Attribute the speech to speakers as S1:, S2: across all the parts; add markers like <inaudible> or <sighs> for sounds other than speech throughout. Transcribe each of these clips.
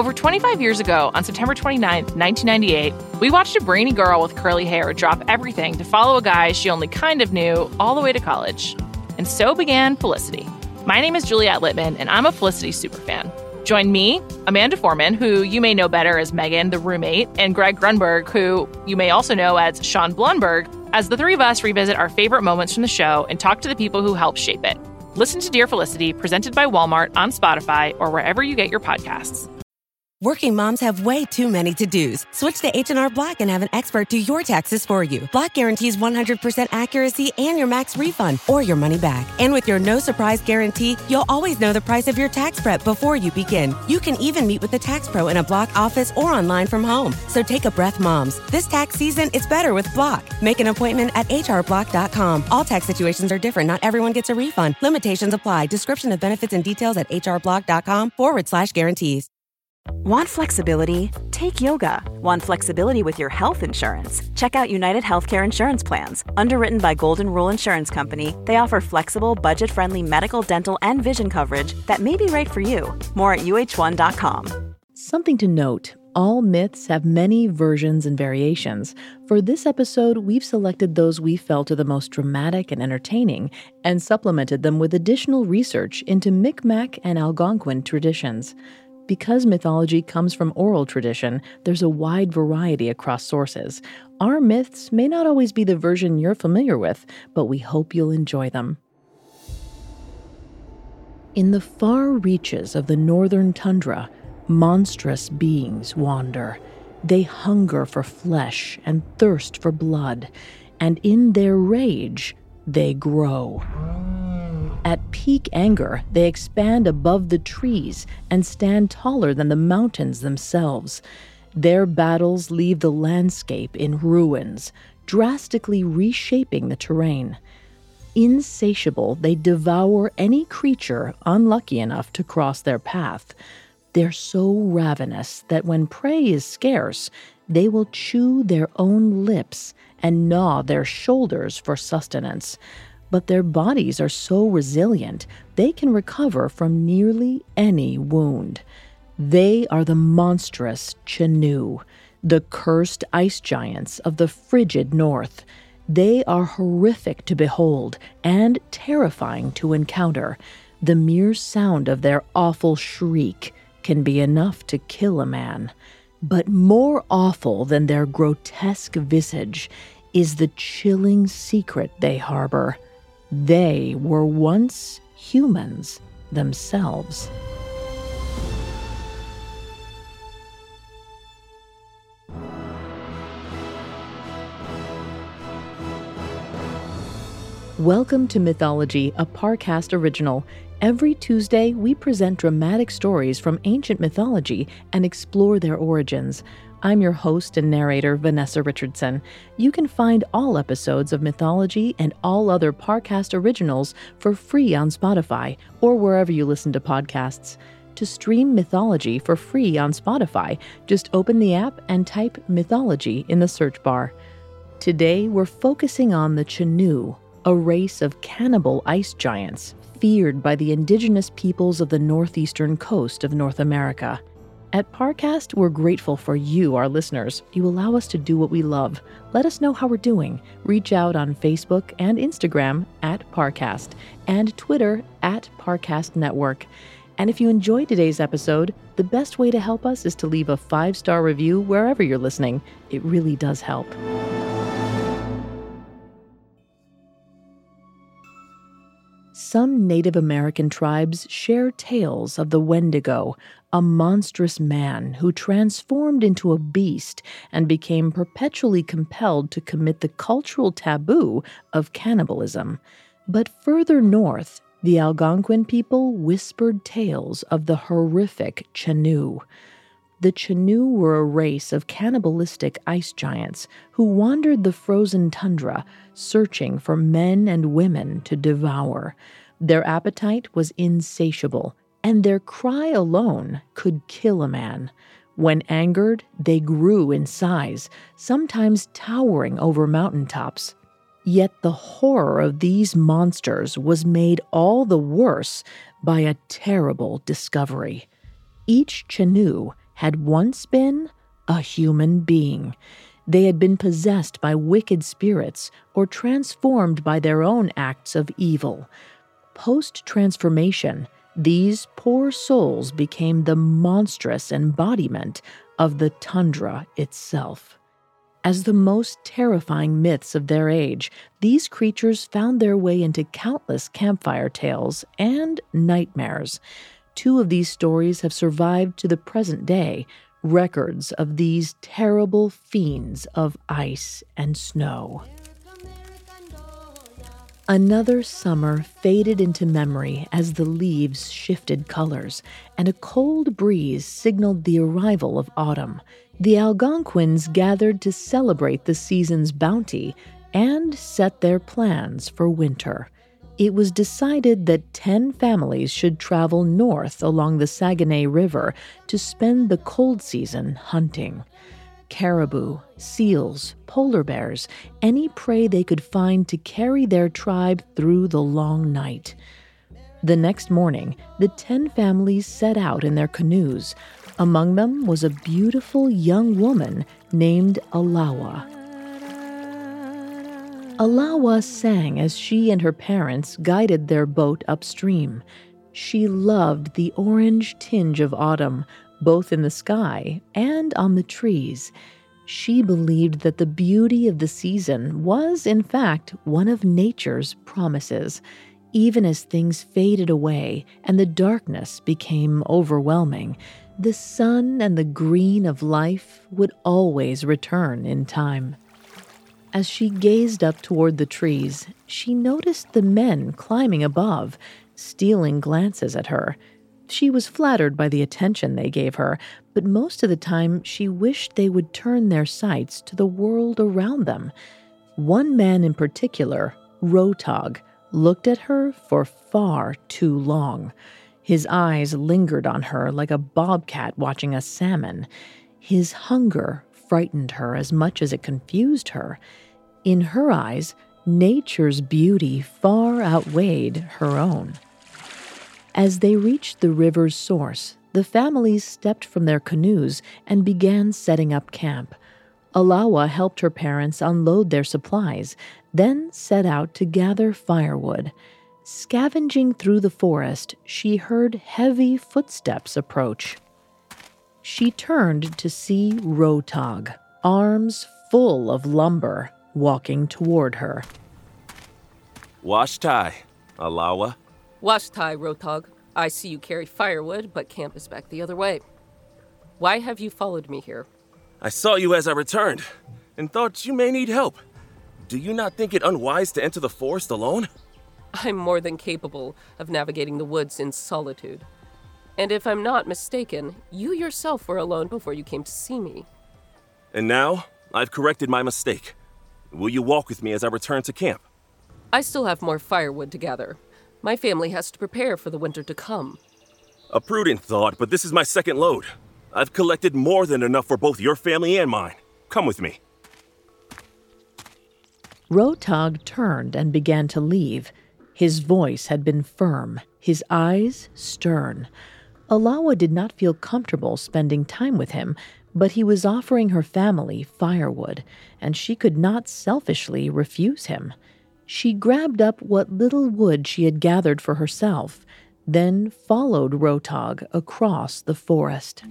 S1: Over 25 years ago, on September 29, 1998, we watched a brainy girl with curly hair drop everything to follow a guy she only kind of knew all the way to college. And so began Felicity. My name is Juliet Litman, and I'm a Felicity superfan. Join me, Amanda Foreman, who you may know better as Megan, the roommate, and Greg Grunberg, who you may also know as Sean Blumberg, as the three of us revisit our favorite moments from the show and talk to the people who helped shape it. Listen to Dear Felicity, presented by Walmart on Spotify or wherever you get your podcasts.
S2: Working moms have way too many to-dos. Switch to H&R Block and have an expert do your taxes for you. Block guarantees 100% accuracy and your max refund or your money back. And with your no surprise guarantee, you'll always know the price of your tax prep before you begin. You can even meet with a tax pro in a Block office or online from home. So take a breath, moms. This tax season, it's better with Block. Make an appointment at hrblock.com. All tax situations are different. Not everyone gets a refund. Limitations apply. Description of benefits and details at hrblock.com forward slash guarantees.
S3: Want flexibility? Take yoga. Want flexibility with your health insurance? Check out United Healthcare Insurance Plans. Underwritten by Golden Rule Insurance Company, they offer flexible, budget friendly medical, dental, and vision coverage that may be right for you. More at uh1.com.
S4: Something to note all myths have many versions and variations. For this episode, we've selected those we felt are the most dramatic and entertaining and supplemented them with additional research into Micmac and Algonquin traditions. Because mythology comes from oral tradition, there's a wide variety across sources. Our myths may not always be the version you're familiar with, but we hope you'll enjoy them. In the far reaches of the northern tundra, monstrous beings wander. They hunger for flesh and thirst for blood, and in their rage, they grow. Peak anger, they expand above the trees and stand taller than the mountains themselves. Their battles leave the landscape in ruins, drastically reshaping the terrain. Insatiable, they devour any creature unlucky enough to cross their path. They're so ravenous that when prey is scarce, they will chew their own lips and gnaw their shoulders for sustenance but their bodies are so resilient they can recover from nearly any wound. They are the monstrous Chenoo, the cursed ice giants of the frigid north. They are horrific to behold and terrifying to encounter. The mere sound of their awful shriek can be enough to kill a man. But more awful than their grotesque visage is the chilling secret they harbor. They were once humans themselves. Welcome to Mythology, a Parcast original. Every Tuesday, we present dramatic stories from ancient mythology and explore their origins. I'm your host and narrator, Vanessa Richardson. You can find all episodes of Mythology and all other Parcast originals for free on Spotify or wherever you listen to podcasts. To stream Mythology for free on Spotify, just open the app and type Mythology in the search bar. Today, we're focusing on the Chenoo, a race of cannibal ice giants feared by the indigenous peoples of the northeastern coast of North America. At Parcast, we're grateful for you, our listeners. You allow us to do what we love. Let us know how we're doing. Reach out on Facebook and Instagram at Parcast and Twitter at Parcast Network. And if you enjoyed today's episode, the best way to help us is to leave a five star review wherever you're listening. It really does help. Some Native American tribes share tales of the Wendigo, a monstrous man who transformed into a beast and became perpetually compelled to commit the cultural taboo of cannibalism. But further north, the Algonquin people whispered tales of the horrific Chenoo. The Chenoo were a race of cannibalistic ice giants who wandered the frozen tundra, searching for men and women to devour. Their appetite was insatiable, and their cry alone could kill a man. When angered, they grew in size, sometimes towering over mountaintops. Yet the horror of these monsters was made all the worse by a terrible discovery. Each Chenoo had once been a human being. They had been possessed by wicked spirits or transformed by their own acts of evil. Post transformation, these poor souls became the monstrous embodiment of the tundra itself. As the most terrifying myths of their age, these creatures found their way into countless campfire tales and nightmares. Two of these stories have survived to the present day, records of these terrible fiends of ice and snow. Another summer faded into memory as the leaves shifted colors, and a cold breeze signaled the arrival of autumn. The Algonquins gathered to celebrate the season's bounty and set their plans for winter it was decided that 10 families should travel north along the Saguenay River to spend the cold season hunting. Caribou, seals, polar bears, any prey they could find to carry their tribe through the long night. The next morning, the 10 families set out in their canoes. Among them was a beautiful young woman named Alawa. Alawa sang as she and her parents guided their boat upstream. She loved the orange tinge of autumn, both in the sky and on the trees. She believed that the beauty of the season was, in fact, one of nature's promises. Even as things faded away and the darkness became overwhelming, the sun and the green of life would always return in time. As she gazed up toward the trees, she noticed the men climbing above, stealing glances at her. She was flattered by the attention they gave her, but most of the time she wished they would turn their sights to the world around them. One man in particular, Rotog, looked at her for far too long. His eyes lingered on her like a bobcat watching a salmon. His hunger frightened her as much as it confused her. In her eyes, nature's beauty far outweighed her own. As they reached the river's source, the families stepped from their canoes and began setting up camp. Alawa helped her parents unload their supplies, then set out to gather firewood. Scavenging through the forest, she heard heavy footsteps approach. She turned to see Rotog, arms full of lumber, walking toward her.
S5: Washtai, Alawa.
S6: Washtai, Rotog. I see you carry firewood, but camp is back the other way. Why have you followed me here?
S5: I saw you as I returned, and thought you may need help. Do you not think it unwise to enter the forest alone?
S6: I'm more than capable of navigating the woods in solitude. And if I'm not mistaken, you yourself were alone before you came to see me.
S5: And now, I've corrected my mistake. Will you walk with me as I return to camp?
S6: I still have more firewood to gather. My family has to prepare for the winter to come.
S5: A prudent thought, but this is my second load. I've collected more than enough for both your family and mine. Come with me.
S4: Rotog turned and began to leave. His voice had been firm, his eyes stern. Alawa did not feel comfortable spending time with him, but he was offering her family firewood, and she could not selfishly refuse him. She grabbed up what little wood she had gathered for herself, then followed Rotog across the forest.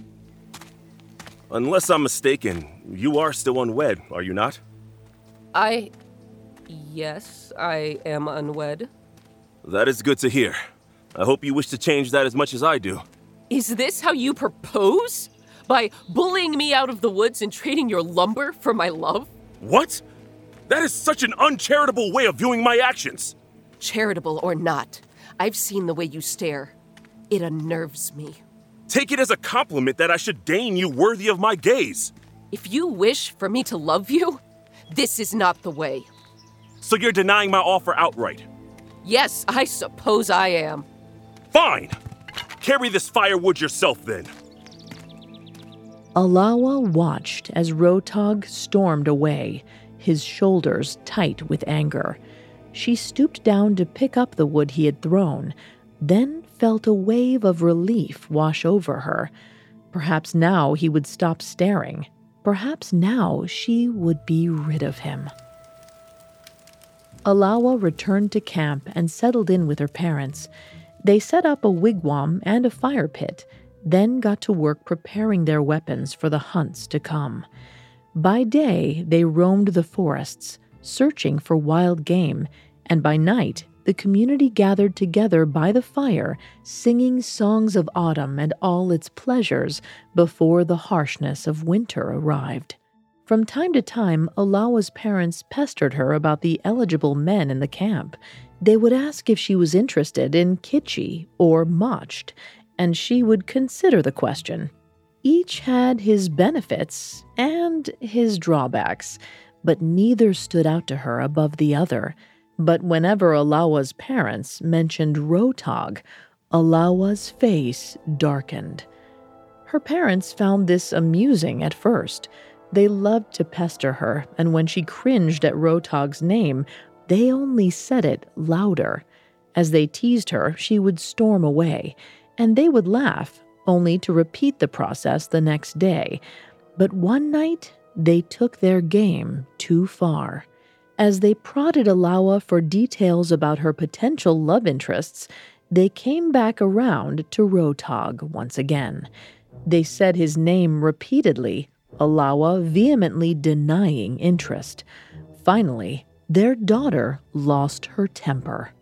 S5: Unless I'm mistaken, you are still unwed, are you not?
S6: I. Yes, I am unwed.
S5: That is good to hear. I hope you wish to change that as much as I do.
S6: Is this how you propose? By bullying me out of the woods and trading your lumber for my love?
S5: What? That is such an uncharitable way of viewing my actions.
S6: Charitable or not, I've seen the way you stare. It unnerves me.
S5: Take it as a compliment that I should deign you worthy of my gaze.
S6: If you wish for me to love you, this is not the way.
S5: So you're denying my offer outright?
S6: Yes, I suppose I am.
S5: Fine! Carry this firewood yourself then.
S4: Alawa watched as Rotog stormed away, his shoulders tight with anger. She stooped down to pick up the wood he had thrown, then felt a wave of relief wash over her. Perhaps now he would stop staring. Perhaps now she would be rid of him. Alawa returned to camp and settled in with her parents. They set up a wigwam and a fire pit, then got to work preparing their weapons for the hunts to come. By day, they roamed the forests, searching for wild game, and by night, the community gathered together by the fire, singing songs of autumn and all its pleasures before the harshness of winter arrived. From time to time, Alawa's parents pestered her about the eligible men in the camp. They would ask if she was interested in kitchi or moched, and she would consider the question. Each had his benefits and his drawbacks, but neither stood out to her above the other. But whenever Alawa's parents mentioned Rotog, Alawa's face darkened. Her parents found this amusing at first. They loved to pester her, and when she cringed at Rotog's name, they only said it louder. As they teased her, she would storm away, and they would laugh, only to repeat the process the next day. But one night, they took their game too far. As they prodded Alawa for details about her potential love interests, they came back around to Rotog once again. They said his name repeatedly, Alawa vehemently denying interest. Finally, their daughter lost her temper.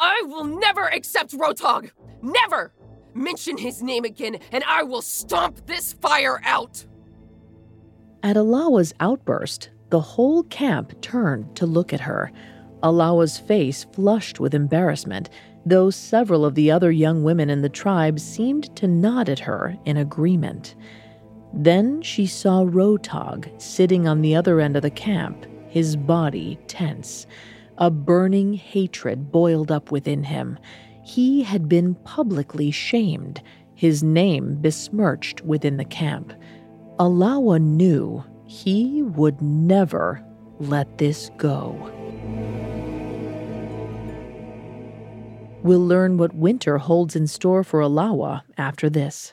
S6: I will never accept Rotog! Never! Mention his name again, and I will stomp this fire out!
S4: At Alawa's outburst, the whole camp turned to look at her. Alawa's face flushed with embarrassment, though several of the other young women in the tribe seemed to nod at her in agreement. Then she saw Rotog sitting on the other end of the camp, his body tense. A burning hatred boiled up within him. He had been publicly shamed, his name besmirched within the camp. Alawa knew he would never let this go. We'll learn what winter holds in store for Alawa after this.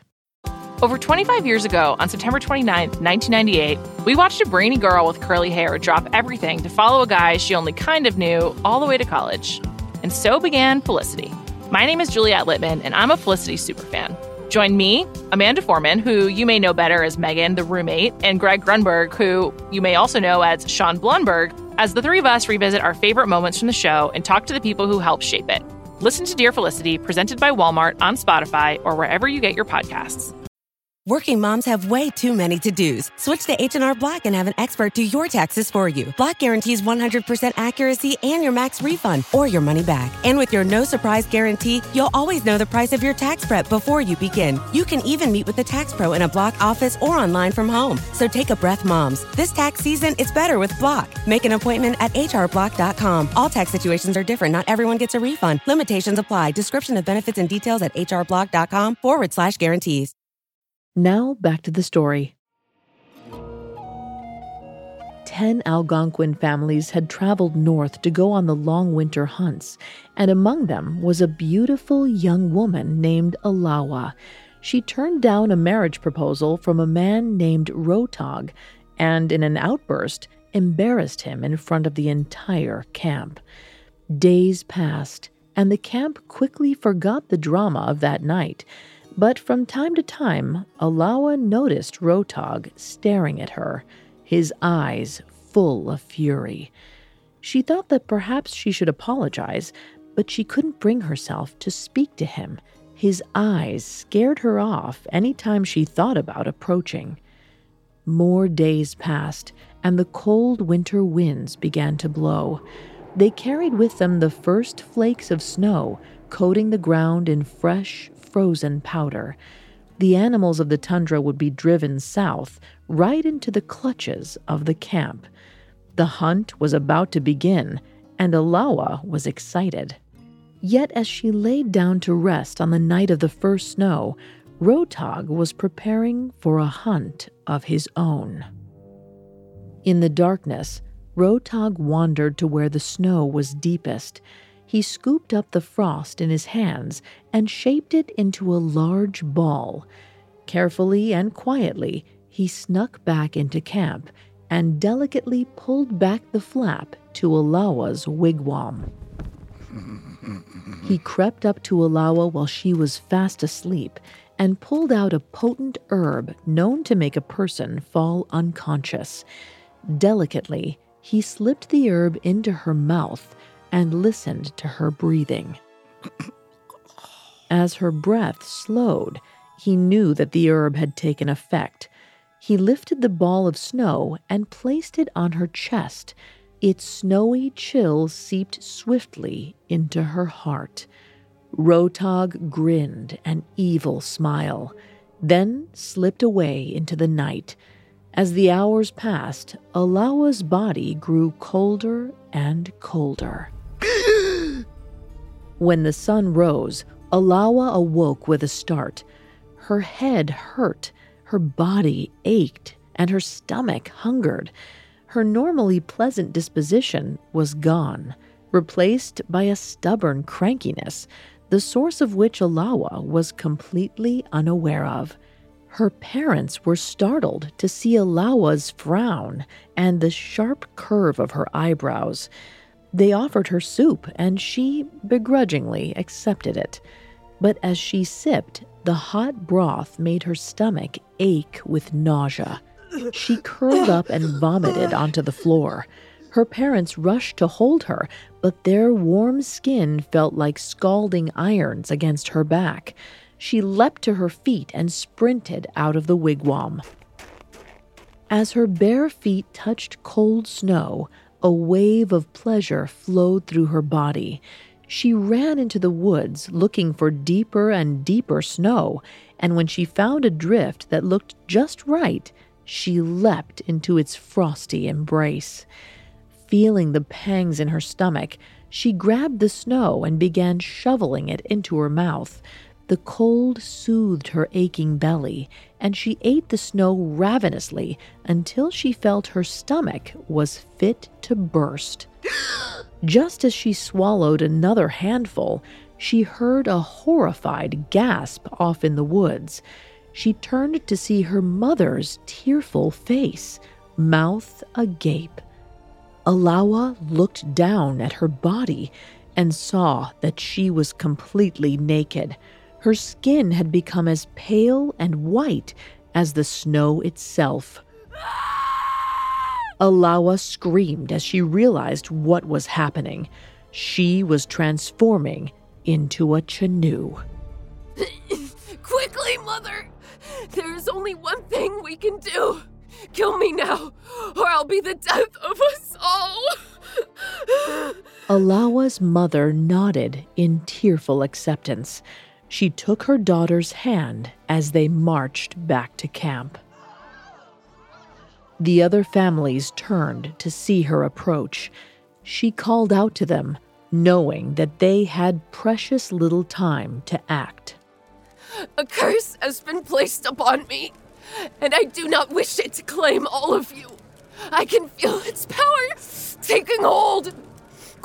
S1: Over 25 years ago, on September 29, 1998, we watched a brainy girl with curly hair drop everything to follow a guy she only kind of knew all the way to college. And so began Felicity. My name is Juliet Litman, and I'm a Felicity superfan. Join me, Amanda Foreman, who you may know better as Megan, the roommate, and Greg Grunberg, who you may also know as Sean Blumberg, as the three of us revisit our favorite moments from the show and talk to the people who helped shape it. Listen to Dear Felicity, presented by Walmart on Spotify or wherever you get your podcasts.
S2: Working moms have way too many to-dos. Switch to H&R Block and have an expert do your taxes for you. Block guarantees 100% accuracy and your max refund or your money back. And with your no surprise guarantee, you'll always know the price of your tax prep before you begin. You can even meet with a tax pro in a Block office or online from home. So take a breath, moms. This tax season, it's better with Block. Make an appointment at hrblock.com. All tax situations are different. Not everyone gets a refund. Limitations apply. Description of benefits and details at hrblock.com forward slash guarantees.
S4: Now back to the story. Ten Algonquin families had traveled north to go on the long winter hunts, and among them was a beautiful young woman named Alawa. She turned down a marriage proposal from a man named Rotog, and in an outburst, embarrassed him in front of the entire camp. Days passed, and the camp quickly forgot the drama of that night. But from time to time, Alawa noticed Rotog staring at her, his eyes full of fury. She thought that perhaps she should apologize, but she couldn't bring herself to speak to him. His eyes scared her off any time she thought about approaching. More days passed, and the cold winter winds began to blow. They carried with them the first flakes of snow, coating the ground in fresh, frozen powder. The animals of the tundra would be driven south, right into the clutches of the camp. The hunt was about to begin, and Alawa was excited. Yet, as she laid down to rest on the night of the first snow, Rotog was preparing for a hunt of his own. In the darkness, Rotog wandered to where the snow was deepest he scooped up the frost in his hands and shaped it into a large ball. Carefully and quietly, he snuck back into camp and delicately pulled back the flap to Alawa's wigwam. He crept up to Alawa while she was fast asleep and pulled out a potent herb known to make a person fall unconscious. Delicately, he slipped the herb into her mouth and listened to her breathing. As her breath slowed, he knew that the herb had taken effect. He lifted the ball of snow and placed it on her chest. Its snowy chill seeped swiftly into her heart. Rotog grinned an evil smile, then slipped away into the night. As the hours passed, Alawa's body grew colder and colder. <gasps> when the sun rose, Alawa awoke with a start. Her head hurt, her body ached, and her stomach hungered. Her normally pleasant disposition was gone, replaced by a stubborn crankiness the source of which Alawa was completely unaware of. Her parents were startled to see Alawa's frown and the sharp curve of her eyebrows. They offered her soup, and she begrudgingly accepted it. But as she sipped, the hot broth made her stomach ache with nausea. She curled up and vomited onto the floor. Her parents rushed to hold her, but their warm skin felt like scalding irons against her back. She leapt to her feet and sprinted out of the wigwam. As her bare feet touched cold snow, a wave of pleasure flowed through her body. She ran into the woods looking for deeper and deeper snow, and when she found a drift that looked just right, she leapt into its frosty embrace. Feeling the pangs in her stomach, she grabbed the snow and began shoveling it into her mouth. The cold soothed her aching belly, and she ate the snow ravenously until she felt her stomach was fit to burst. <gasps> Just as she swallowed another handful, she heard a horrified gasp off in the woods. She turned to see her mother's tearful face, mouth agape. Alawa looked down at her body and saw that she was completely naked. Her skin had become as pale and white as the snow itself. Alawa screamed as she realized what was happening. She was transforming into a Chenoo. <laughs>
S6: Quickly, Mother! There is only one thing we can do. Kill me now, or I'll be the death of us all.
S4: Alawa's mother nodded in tearful acceptance. She took her daughter's hand as they marched back to camp. The other families turned to see her approach. She called out to them, knowing that they had precious little time to act.
S6: A curse has been placed upon me and I do not wish it to claim all of you. I can feel its power taking hold.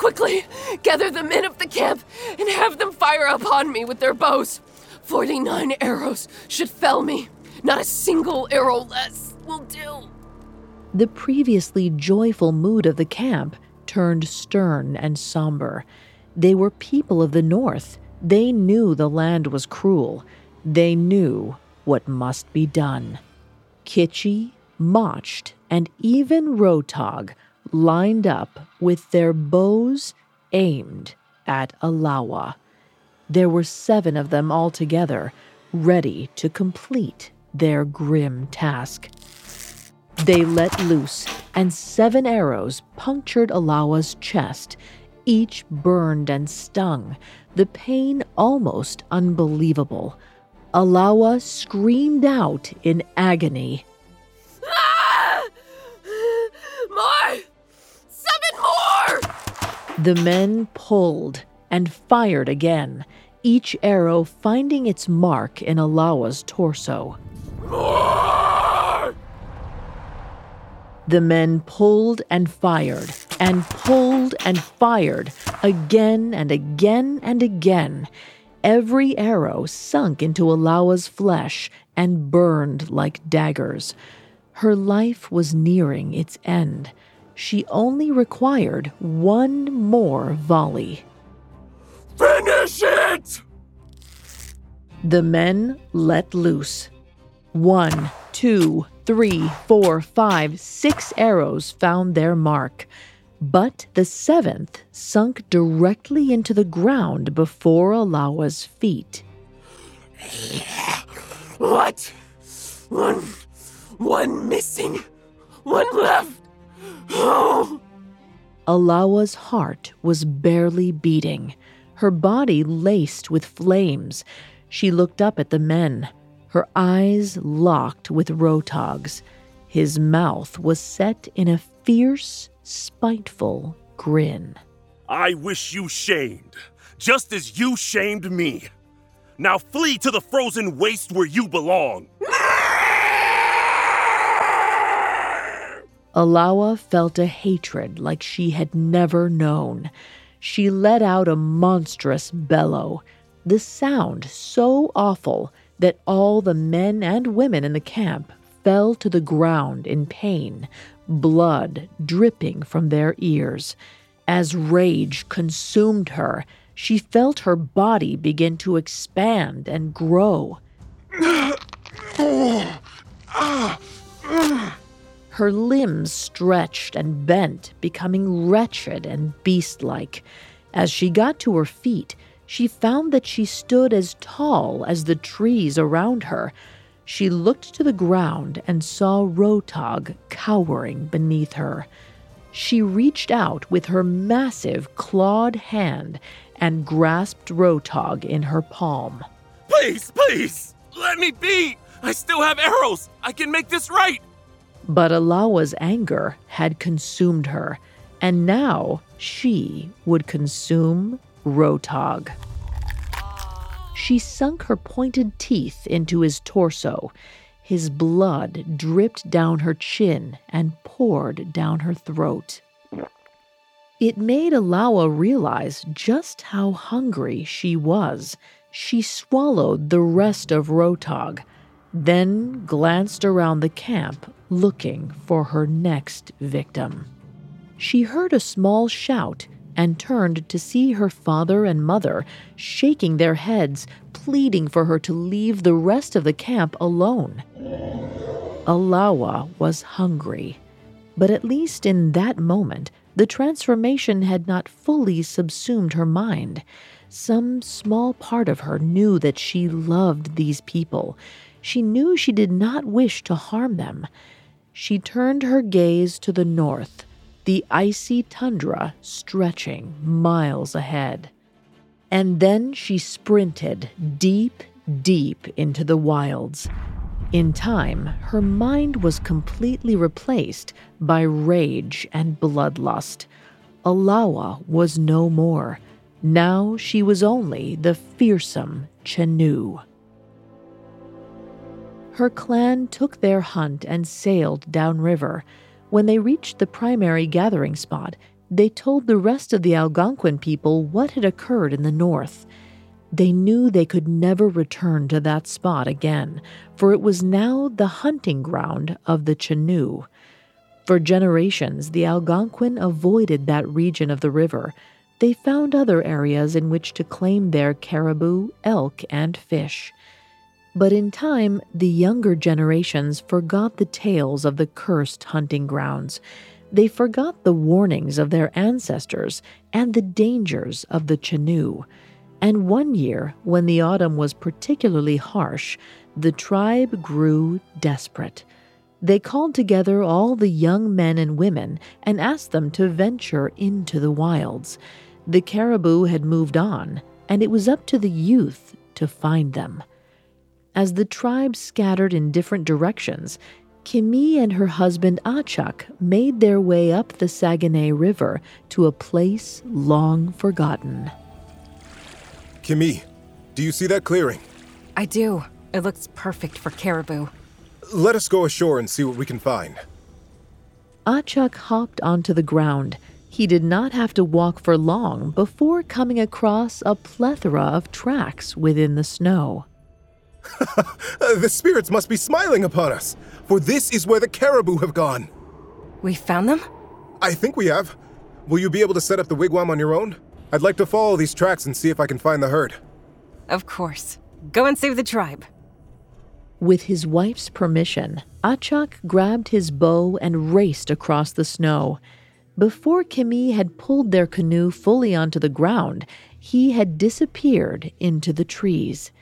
S6: Quickly, gather the men of the camp and have them fire upon me with their bows. Forty nine arrows should fell me. Not a single arrow less will do.
S4: The previously joyful mood of the camp turned stern and somber. They were people of the North. They knew the land was cruel. They knew what must be done. Kitchi, Motched, and even Rotog lined up with their bows aimed at Alawa. There were seven of them altogether, ready to complete their grim task. They let loose, and seven arrows punctured Alawa's chest. Each burned and stung, the pain almost unbelievable. Alawa screamed out in agony.
S6: Ah! More! Seven more!
S4: The men pulled and fired again, each arrow finding its mark in Alawa's torso.
S6: More!
S4: The men pulled and fired, and pulled and fired, again and again and again. Every arrow sunk into Alawa's flesh and burned like daggers. Her life was nearing its end. She only required one more volley.
S5: Finish it!
S4: The men let loose. One, two, three, four, five, six arrows found their mark. But the seventh sunk directly into the ground before Alawa's feet.
S6: What? One. One missing. One left.
S4: Alawa's heart was barely beating, her body laced with flames. She looked up at the men, her eyes locked with Rotog's. His mouth was set in a fierce, spiteful grin.
S5: I wish you shamed, just as you shamed me. Now flee to the frozen waste where you belong.
S4: Alawa felt a hatred like she had never known. She let out a monstrous bellow, the sound so awful that all the men and women in the camp fell to the ground in pain, blood dripping from their ears. As rage consumed her, she felt her body begin to expand and grow. <gasps> Ah! Her limbs stretched and bent, becoming wretched and beast like. As she got to her feet, she found that she stood as tall as the trees around her. She looked to the ground and saw Rotog cowering beneath her. She reached out with her massive clawed hand and grasped Rotog in her palm.
S5: Please, please, let me be! I still have arrows! I can make this right!
S4: But Alawa's anger had consumed her, and now she would consume Rotog. She sunk her pointed teeth into his torso. His blood dripped down her chin and poured down her throat. It made Alawa realize just how hungry she was. She swallowed the rest of Rotog, then glanced around the camp looking for her next victim. She heard a small shout and turned to see her father and mother shaking their heads, pleading for her to leave the rest of the camp alone. Alawa was hungry, but at least in that moment, the transformation had not fully subsumed her mind. Some small part of her knew that she loved these people. She knew she did not wish to harm them. She turned her gaze to the north, the icy tundra stretching miles ahead. And then she sprinted deep, deep into the wilds. In time, her mind was completely replaced by rage and bloodlust. Alawa was no more. Now she was only the fearsome Chenoo. Her clan took their hunt and sailed downriver. When they reached the primary gathering spot, they told the rest of the Algonquin people what had occurred in the north. They knew they could never return to that spot again, for it was now the hunting ground of the Chenoo. For generations, the Algonquin avoided that region of the river. They found other areas in which to claim their caribou, elk, and fish. But in time, the younger generations forgot the tales of the cursed hunting grounds. They forgot the warnings of their ancestors and the dangers of the Chenoo. And one year, when the autumn was particularly harsh, the tribe grew desperate. They called together all the young men and women and asked them to venture into the wilds. The caribou had moved on, and it was up to the youth to find them. As the tribe scattered in different directions, Kimi and her husband Achak made their way up the Saguenay River to a place long forgotten.
S7: Kimi, do you see that clearing?
S8: I do. It looks perfect for caribou.
S7: Let us go ashore and see what we can find.
S4: Achak hopped onto the ground. He did not have to walk for long before coming across a plethora of tracks within the snow. <laughs>
S7: the spirits must be smiling upon us, for this is where the caribou have gone.
S8: We found them?
S7: I think we have. Will you be able to set up the wigwam on your own? I'd like to follow these tracks and see if I can find the herd.
S8: Of course. Go and save the tribe.
S4: With his wife's permission, Achak grabbed his bow and raced across the snow. Before Kimi had pulled their canoe fully onto the ground, he had disappeared into the trees.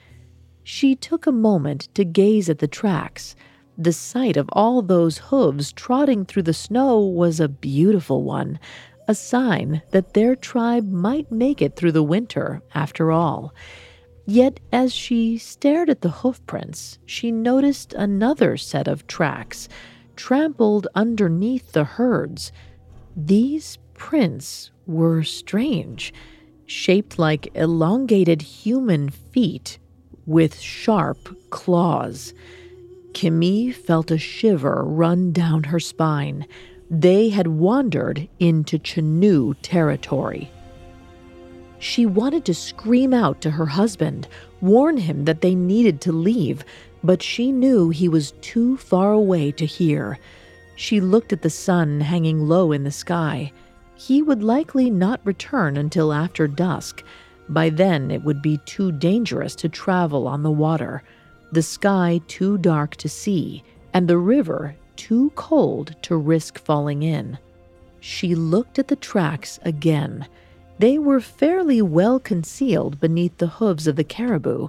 S4: She took a moment to gaze at the tracks. The sight of all those hooves trotting through the snow was a beautiful one, a sign that their tribe might make it through the winter after all. Yet, as she stared at the hoofprints, she noticed another set of tracks trampled underneath the herds. These prints were strange, shaped like elongated human feet with sharp claws. Kimi felt a shiver run down her spine. They had wandered into Chenoo territory. She wanted to scream out to her husband, warn him that they needed to leave, but she knew he was too far away to hear. She looked at the sun hanging low in the sky. He would likely not return until after dusk. By then, it would be too dangerous to travel on the water, the sky too dark to see, and the river too cold to risk falling in. She looked at the tracks again. They were fairly well concealed beneath the hooves of the caribou.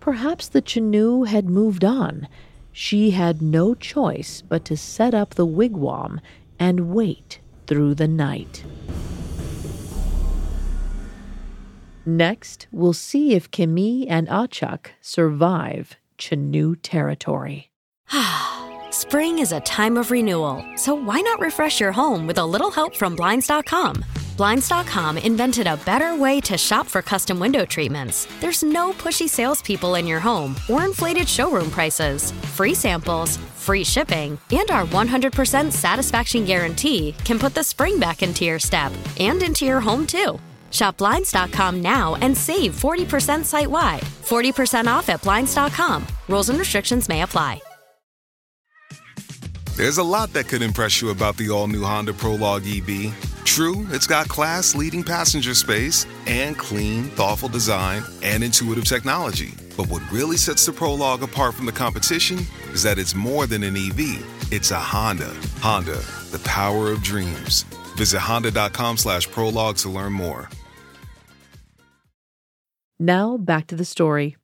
S4: Perhaps the Chenoo had moved on. She had no choice but to set up the wigwam and wait through the night. Next, we'll see if Kimi and Achak survive Chenoo territory. <sighs>
S9: Spring is a time of renewal, so why not refresh your home with a little help from Blinds.com? Blinds.com invented a better way to shop for custom window treatments. There's no pushy salespeople in your home or inflated showroom prices. Free samples, free shipping, and our 100% satisfaction guarantee can put the spring back into your step and into your home too. Shop Blinds.com now and save 40% site wide. 40% off at Blinds.com. Rules and restrictions may apply.
S10: There's a lot that could impress you about the all new Honda Prologue EV. True, it's got class leading passenger space and clean, thoughtful design and intuitive technology. But what really sets the Prologue apart from the competition is that it's more than an EV, it's a Honda. Honda, the power of dreams. Visit honda.com slash prologue to learn more.
S4: Now back to the story.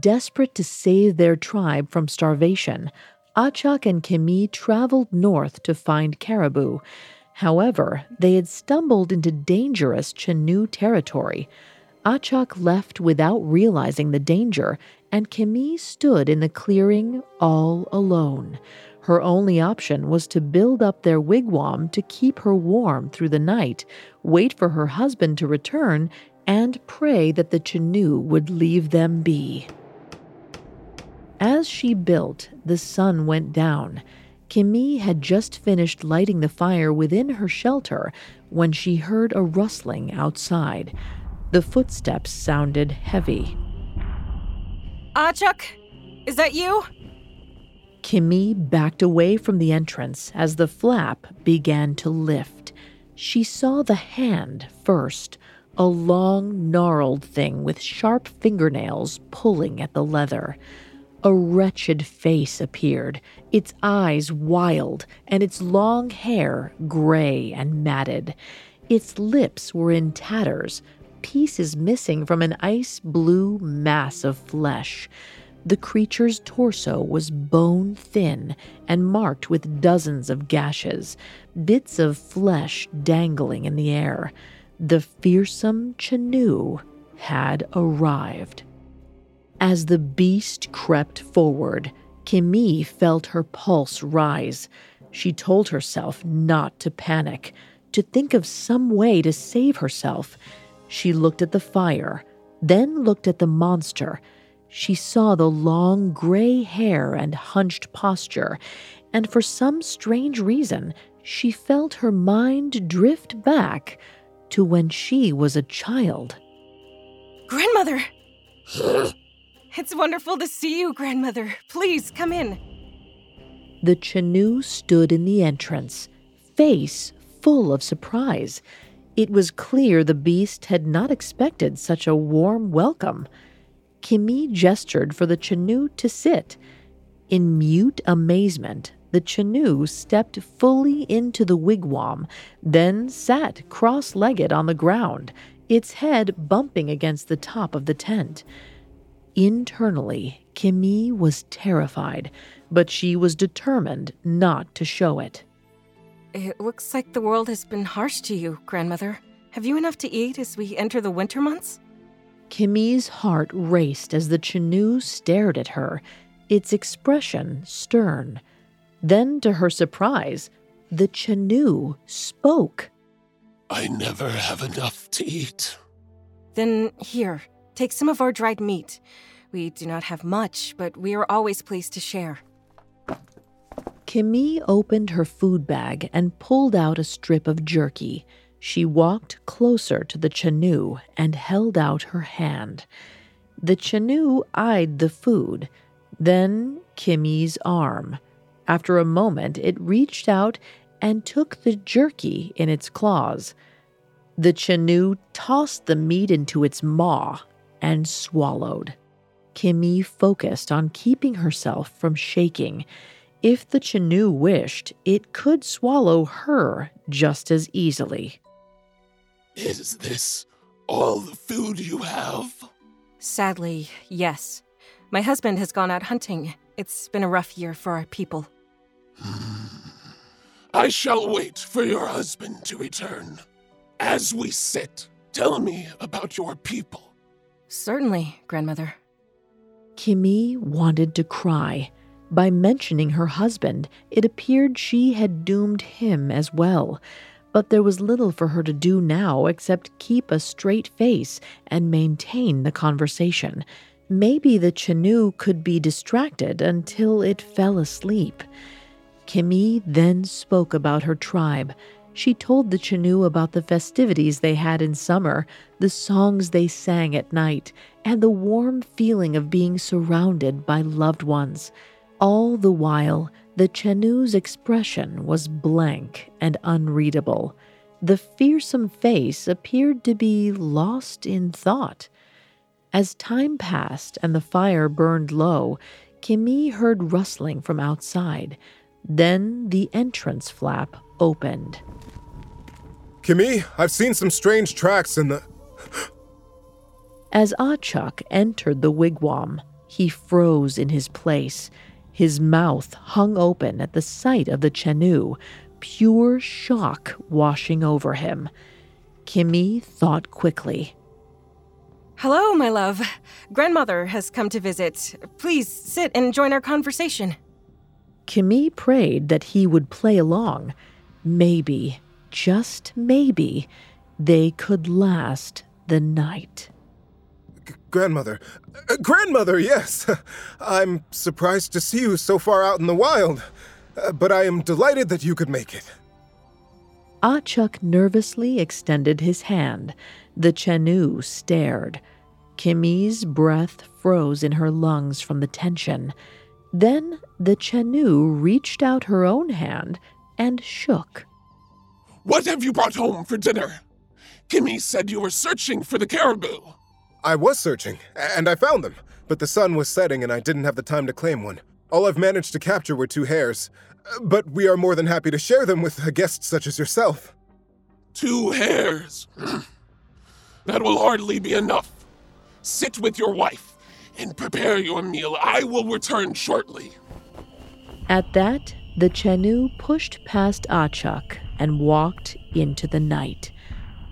S4: Desperate to save their tribe from starvation, Achak and Kimi traveled north to find caribou. However, they had stumbled into dangerous Chenoo territory. Achak left without realizing the danger, and Kimi stood in the clearing all alone. Her only option was to build up their wigwam to keep her warm through the night, wait for her husband to return, and pray that the Chenoo would leave them be. As she built, the sun went down. Kimi had just finished lighting the fire within her shelter when she heard a rustling outside. The footsteps sounded heavy.
S8: Achak, is that you?
S4: Kimi backed away from the entrance as the flap began to lift. She saw the hand first, a long, gnarled thing with sharp fingernails pulling at the leather. A wretched face appeared, its eyes wild, and its long hair gray and matted. Its lips were in tatters, pieces missing from an ice blue mass of flesh. The creature's torso was bone thin and marked with dozens of gashes, bits of flesh dangling in the air. The fearsome Chenoo had arrived. As the beast crept forward, Kimi felt her pulse rise. She told herself not to panic, to think of some way to save herself. She looked at the fire, then looked at the monster. She saw the long gray hair and hunched posture, and for some strange reason, she felt her mind drift back to when she was a child.
S8: Grandmother! it's wonderful to see you, Grandmother. Please come in.
S4: The Chenoo stood in the entrance, face full of surprise. It was clear the beast had not expected such a warm welcome. Kimi gestured for the Chenoo to sit. In mute amazement, the Chenoo stepped fully into the wigwam, then sat cross legged on the ground, its head bumping against the top of the tent. Internally, Kimi was terrified, but she was determined not to show it.
S8: It looks like the world has been harsh to you, Grandmother. Have you enough to eat as we enter the winter months?
S4: Kimi's heart raced as the Chenoo stared at her, its expression stern. Then, to her surprise, the Chenoo spoke.
S11: I never have enough to eat.
S8: Then here, take some of our dried meat. We do not have much, but we are always pleased to share.
S4: Kimi opened her food bag and pulled out a strip of jerky. She walked closer to the Chenoo and held out her hand. The Chenoo eyed the food, then Kimi's arm. After a moment, it reached out and took the jerky in its claws. The Chenoo tossed the meat into its maw and swallowed. Kimi focused on keeping herself from shaking. If the Chenoo wished, it could swallow her just as easily.
S11: Is this all the food you have?
S8: Sadly, yes. My husband has gone out hunting. It's been a rough year for our people.
S11: I shall wait for your husband to return. As we sit, tell me about your people.
S8: Certainly, Grandmother.
S4: Kimi wanted to cry. By mentioning her husband, it appeared she had doomed him as well. But there was little for her to do now except keep a straight face and maintain the conversation. Maybe the Chenoo could be distracted until it fell asleep. Kimi then spoke about her tribe. She told the Chenoo about the festivities they had in summer, the songs they sang at night, and the warm feeling of being surrounded by loved ones. All the while, the Chenoo's expression was blank and unreadable. The fearsome face appeared to be lost in thought. As time passed and the fire burned low, Kimi heard rustling from outside. Then the entrance flap opened.
S7: Kimi, I've seen some strange tracks in the.
S4: As Achuk entered the wigwam, he froze in his place. His mouth hung open at the sight of the Chenoo, pure shock washing over him. Kimi thought quickly.
S8: Hello, my love. Grandmother has come to visit. Please sit and join our conversation.
S4: Kimi prayed that he would play along. Maybe, just maybe, they could last the night.
S7: G- grandmother. Uh, grandmother, yes! <laughs> I'm surprised to see you so far out in the wild, uh, but I am delighted that you could make it.
S4: Achuk nervously extended his hand. The Chenoo stared. Kimi's breath froze in her lungs from the tension. Then the Chenoo reached out her own hand and shook.
S11: What have you brought home for dinner? Kimi said you were searching for the caribou.
S7: I was searching, and I found them, but the sun was setting and I didn't have the time to claim one. All I've managed to capture were two hares, but we are more than happy to share them with uh, a guest such as yourself.
S11: Two hares? <clears throat> that will hardly be enough. Sit with your wife and prepare your meal. I will return shortly.
S4: At that, the Chenoo pushed past Achuk and walked into the night.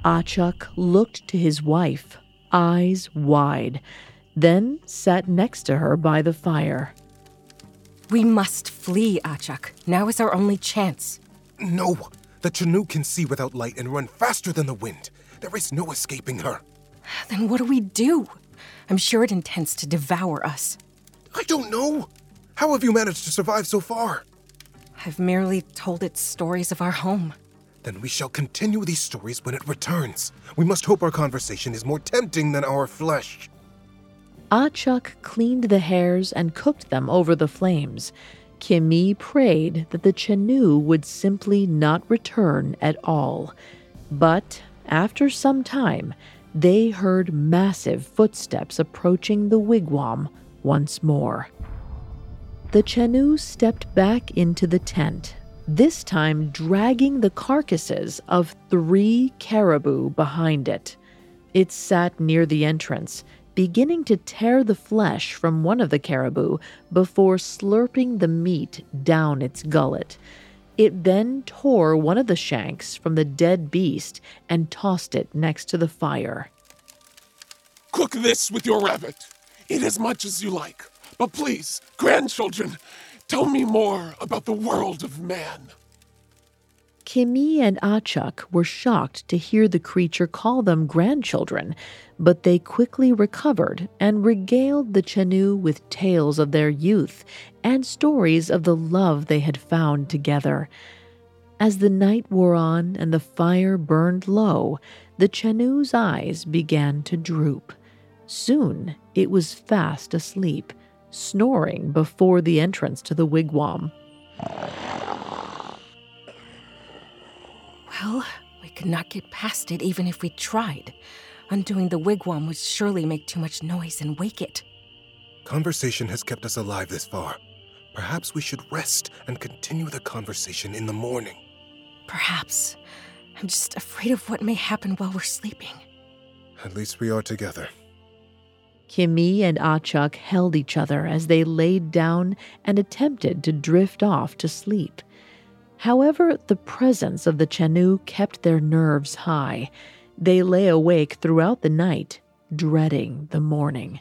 S4: Achuk looked to his wife, eyes wide, then sat next to her by the fire.
S8: We must flee, Achuk. Now is our only chance.
S7: No, the Chenoo can see without light and run faster than the wind. There is no escaping her.
S8: Then what do we do? I'm sure it intends to devour us.
S7: I don't know. How have you managed to survive so far?
S8: I've merely told it stories of our home.
S7: Then we shall continue these stories when it returns. We must hope our conversation is more tempting than our flesh.
S4: Achuk cleaned the hares and cooked them over the flames. Kimi prayed that the Chenoo would simply not return at all. But after some time, they heard massive footsteps approaching the wigwam once more. The Chenoo stepped back into the tent, this time dragging the carcasses of three caribou behind it. It sat near the entrance, beginning to tear the flesh from one of the caribou before slurping the meat down its gullet. It then tore one of the shanks from the dead beast and tossed it next to the fire.
S11: Cook this with your rabbit. Eat as much as you like. But please, grandchildren, tell me more about the world of man.
S4: Kimi and Achuk were shocked to hear the creature call them grandchildren, but they quickly recovered and regaled the Chenoo with tales of their youth and stories of the love they had found together. As the night wore on and the fire burned low, the Chenoo's eyes began to droop. Soon it was fast asleep, snoring before the entrance to the wigwam.
S8: Well, we could not get past it even if we tried. Undoing the wigwam would surely make too much noise and wake it.
S7: Conversation has kept us alive this far. Perhaps we should rest and continue the conversation in the morning.
S8: Perhaps. I'm just afraid of what may happen while we're sleeping.
S7: At least we are together.
S4: Kimi and Achuk held each other as they laid down and attempted to drift off to sleep. However, the presence of the Chenoo kept their nerves high. They lay awake throughout the night, dreading the morning.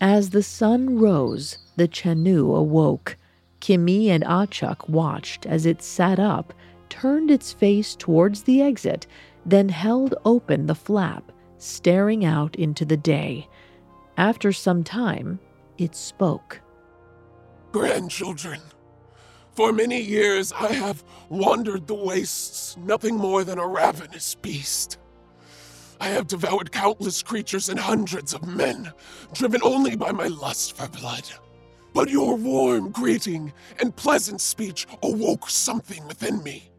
S4: As the sun rose, the Chenoo awoke. Kimi and Achuk watched as it sat up, turned its face towards the exit, then held open the flap, staring out into the day. After some time, it spoke.
S11: Grandchildren, for many years I have wandered the wastes, nothing more than a ravenous beast. I have devoured countless creatures and hundreds of men, driven only by my lust for blood. But your warm greeting and pleasant speech awoke something within me.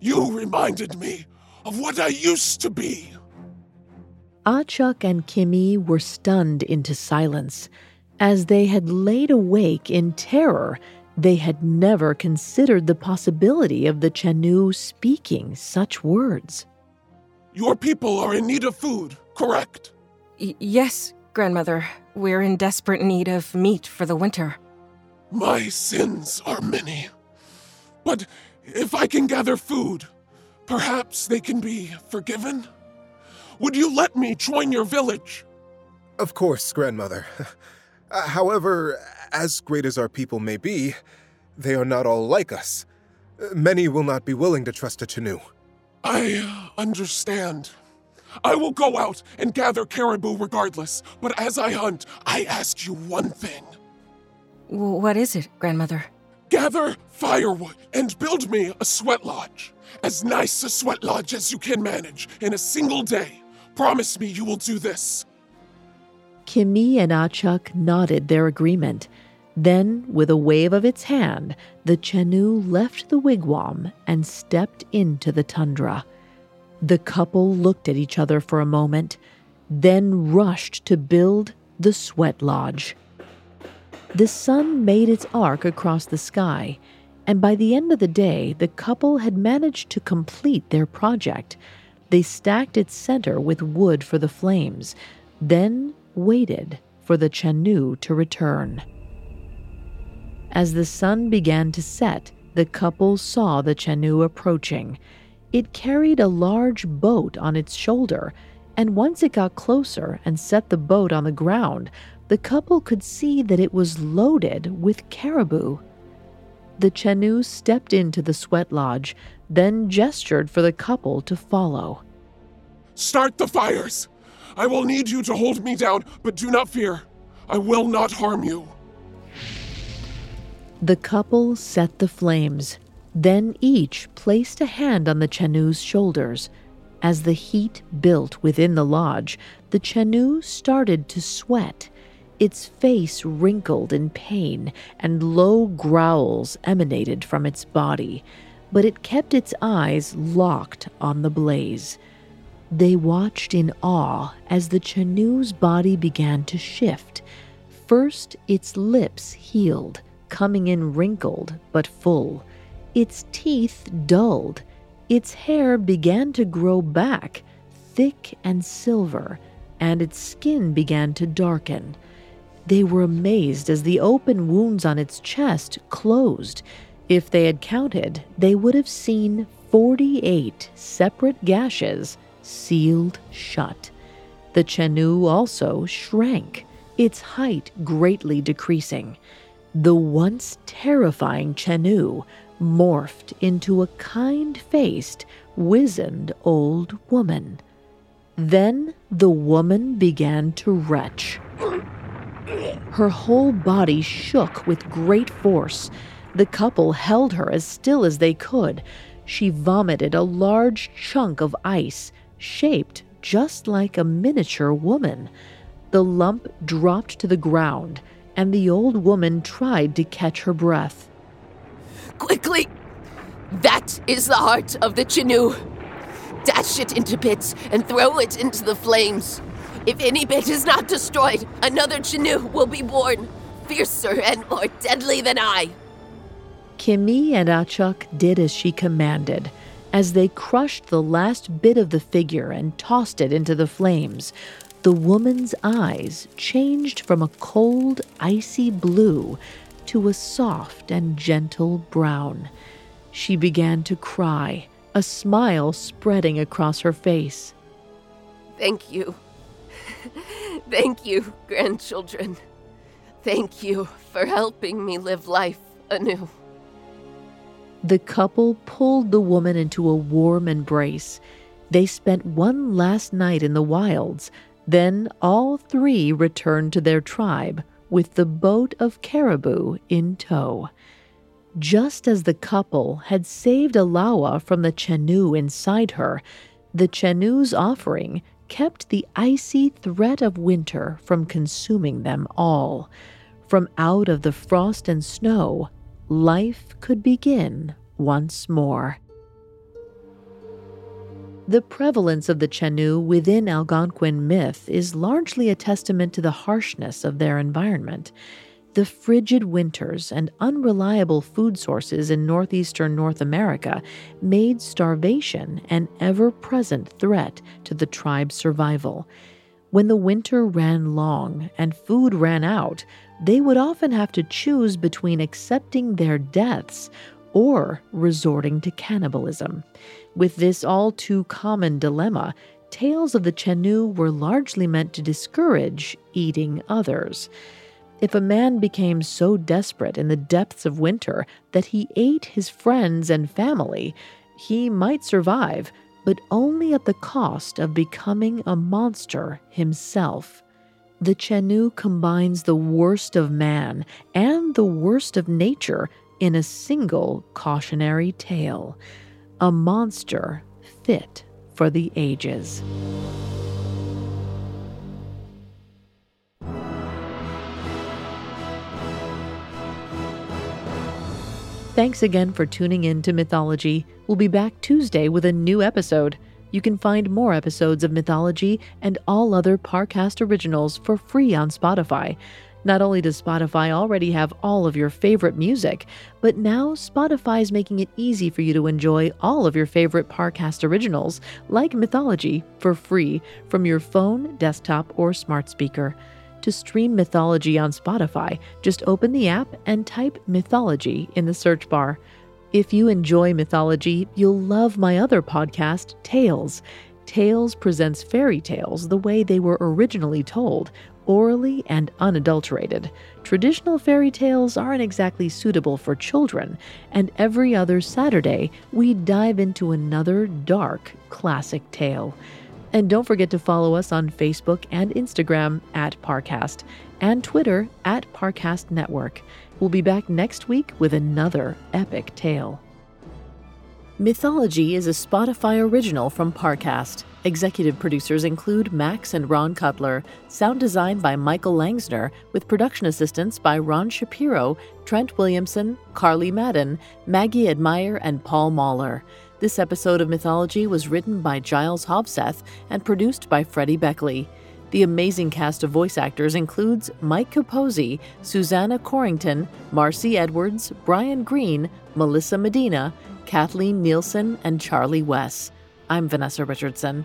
S11: You reminded me of what I used to be.
S4: Achuk and Kimi were stunned into silence. As they had laid awake in terror, they had never considered the possibility of the Chenoo speaking such words.
S11: Your people are in need of food, correct?
S8: Y- yes, grandmother. We're in desperate need of meat for the winter.
S11: My sins are many. But if I can gather food, perhaps they can be forgiven? Would you let me join your village?
S7: Of course, grandmother. <laughs> Uh, however, as great as our people may be, they are not all like us. Uh, Many will not be willing to trust a Chenoo.
S11: I understand. I will go out and gather caribou regardless, but as I hunt, I ask you one thing.
S8: What is it, grandmother?
S11: Gather firewood and build me a sweat lodge. As nice a sweat lodge as you can manage in a single day. Promise me you will do this.
S4: Kimi and Achuk nodded their agreement. Then, with a wave of its hand, the Chenoo left the wigwam and stepped into the tundra. The couple looked at each other for a moment, then rushed to build the sweat lodge. The sun made its arc across the sky, and by the end of the day, the couple had managed to complete their project. They stacked its center with wood for the flames, then waited for the Chenoo to return. As the sun began to set, the couple saw the Chenoo approaching. It carried a large boat on its shoulder, and once it got closer and set the boat on the ground, the couple could see that it was loaded with caribou. The Chenoo stepped into the sweat lodge, then gestured for the couple to follow.
S11: Start the fires! I will need you to hold me down, but do not fear. I will not harm you.
S4: The couple set the flames, then each placed a hand on the Chenoo's shoulders. As the heat built within the lodge, the Chenoo started to sweat. Its face wrinkled in pain, and low growls emanated from its body, but it kept its eyes locked on the blaze. They watched in awe as the Chenoo's body began to shift. First, its lips healed, coming in wrinkled but full. Its teeth dulled. Its hair began to grow back, thick and silver, and its skin began to darken. They were amazed as the open wounds on its chest closed. If they had counted, they would have seen 48 separate gashes sealed shut. The Chenoo also shrank, its height greatly decreasing. The once terrifying Chenoo morphed into a kind faced, wizened old woman. Then the woman began to retch. Her whole body shook with great force. The couple held her as still as they could. She vomited a large chunk of ice, shaped just like a miniature woman. The lump dropped to the ground, and the old woman tried to catch her breath.
S6: Quickly! That is the heart of the Chenoo. Dash it into bits and throw it into the flames. If any bit is not destroyed, another Chenoo will be born, fiercer and more deadly than I.
S4: Kimi and Achuk did as she commanded. As they crushed the last bit of the figure and tossed it into the flames, the woman's eyes changed from a cold, icy blue to a soft and gentle brown. She began to cry, a smile spreading across her face.
S6: Thank you. <laughs> Thank you, grandchildren. Thank you for helping me live life anew.
S4: The couple pulled the woman into a warm embrace. They spent one last night in the wilds. Then all three returned to their tribe with the boat of caribou in tow. Just as the couple had saved Alawa from the Chenoo inside her, the Chenoo's offering kept the icy threat of winter from consuming them all. From out of the frost and snow, life could begin once more. The prevalence of the Chenoo within Algonquin myth is largely a testament to the harshness of their environment. The frigid winters and unreliable food sources in northeastern North America made starvation an ever present threat to the tribe's survival. When the winter ran long and food ran out, they would often have to choose between accepting their deaths or resorting to cannibalism. With this all too common dilemma, tales of the Chenoo were largely meant to discourage eating others. If a man became so desperate in the depths of winter that he ate his friends and family, he might survive, but only at the cost of becoming a monster himself. The Chenoo combines the worst of man and the worst of nature in a single cautionary tale a monster fit for the ages. Thanks again for tuning in to Mythology. We'll be back Tuesday with a new episode. You can find more episodes of Mythology and all other Parcast originals for free on Spotify. Not only does Spotify already have all of your favorite music, but now Spotify is making it easy for you to enjoy all of your favorite Parcast originals, like Mythology, for free from your phone, desktop, or smart speaker. To stream Mythology on Spotify, just open the app and type Mythology in the search bar. If you enjoy mythology, you'll love my other podcast, Tales. Tales presents fairy tales the way they were originally told, orally and unadulterated. Traditional fairy tales aren't exactly suitable for children, and every other Saturday we dive into another dark classic tale. And don't forget to follow us on Facebook and Instagram at Parcast and Twitter at Parcast Network. We'll be back next week with another epic tale. Mythology is a Spotify original from Parcast. Executive producers include Max and Ron Cutler, sound design by Michael Langsner, with production assistance by Ron Shapiro, Trent Williamson, Carly Madden, Maggie Admire, and Paul Mahler. This episode of Mythology was written by Giles Hobseth and produced by Freddie Beckley. The amazing cast of voice actors includes Mike Capozzi, Susanna Corrington, Marcy Edwards, Brian Green, Melissa Medina, Kathleen Nielsen, and Charlie Wess. I'm Vanessa Richardson.